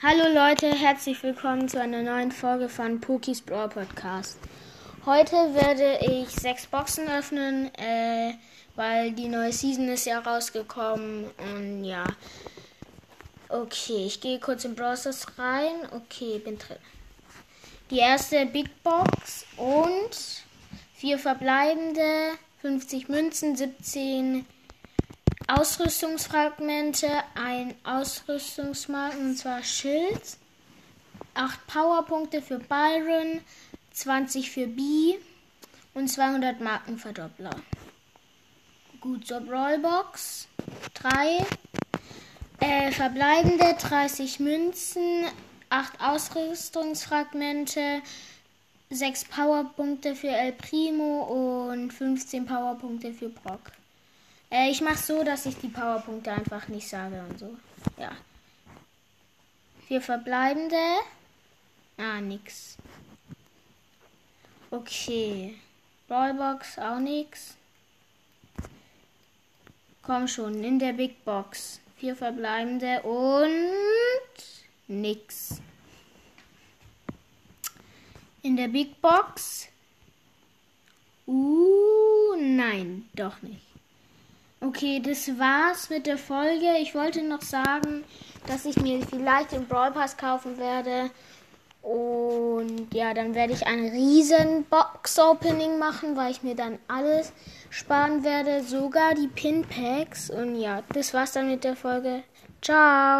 Hallo Leute, herzlich willkommen zu einer neuen Folge von Pokis Brawl Podcast. Heute werde ich sechs Boxen öffnen, äh, weil die neue Season ist ja rausgekommen und ja. Okay, ich gehe kurz in Browsers rein. Okay, bin drin. Die erste Big Box und vier verbleibende, 50 Münzen, 17 Ausrüstungsfragmente, ein Ausrüstungsmarken, und zwar Schild, 8 Powerpunkte für Byron, 20 für B und 200 Markenverdoppler. Gut, zur Brawlbox 3 äh, verbleibende 30 Münzen, 8 Ausrüstungsfragmente, 6 Powerpunkte für El Primo und 15 Powerpunkte für Brock. Äh, ich mache so, dass ich die Powerpunkte einfach nicht sage und so. Ja. Vier verbleibende. Ah, nix. Okay. Brawlbox auch nix. Komm schon, in der Big Box. Vier verbleibende und nix. In der Big Box. Uh, nein, doch nicht. Okay, das war's mit der Folge. Ich wollte noch sagen, dass ich mir vielleicht den Brawl Pass kaufen werde. Und ja, dann werde ich ein riesen Box-Opening machen, weil ich mir dann alles sparen werde, sogar die Pin-Packs. Und ja, das war's dann mit der Folge. Ciao!